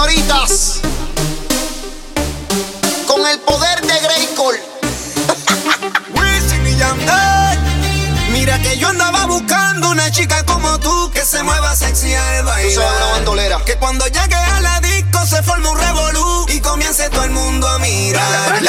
señoritas, con el poder de Grey Cole. Mira que yo andaba buscando una chica como tú que se mueva sexy al bailar. una bandolera. Que cuando llegue a la disco se forme un revolú y comience todo el mundo a mirar.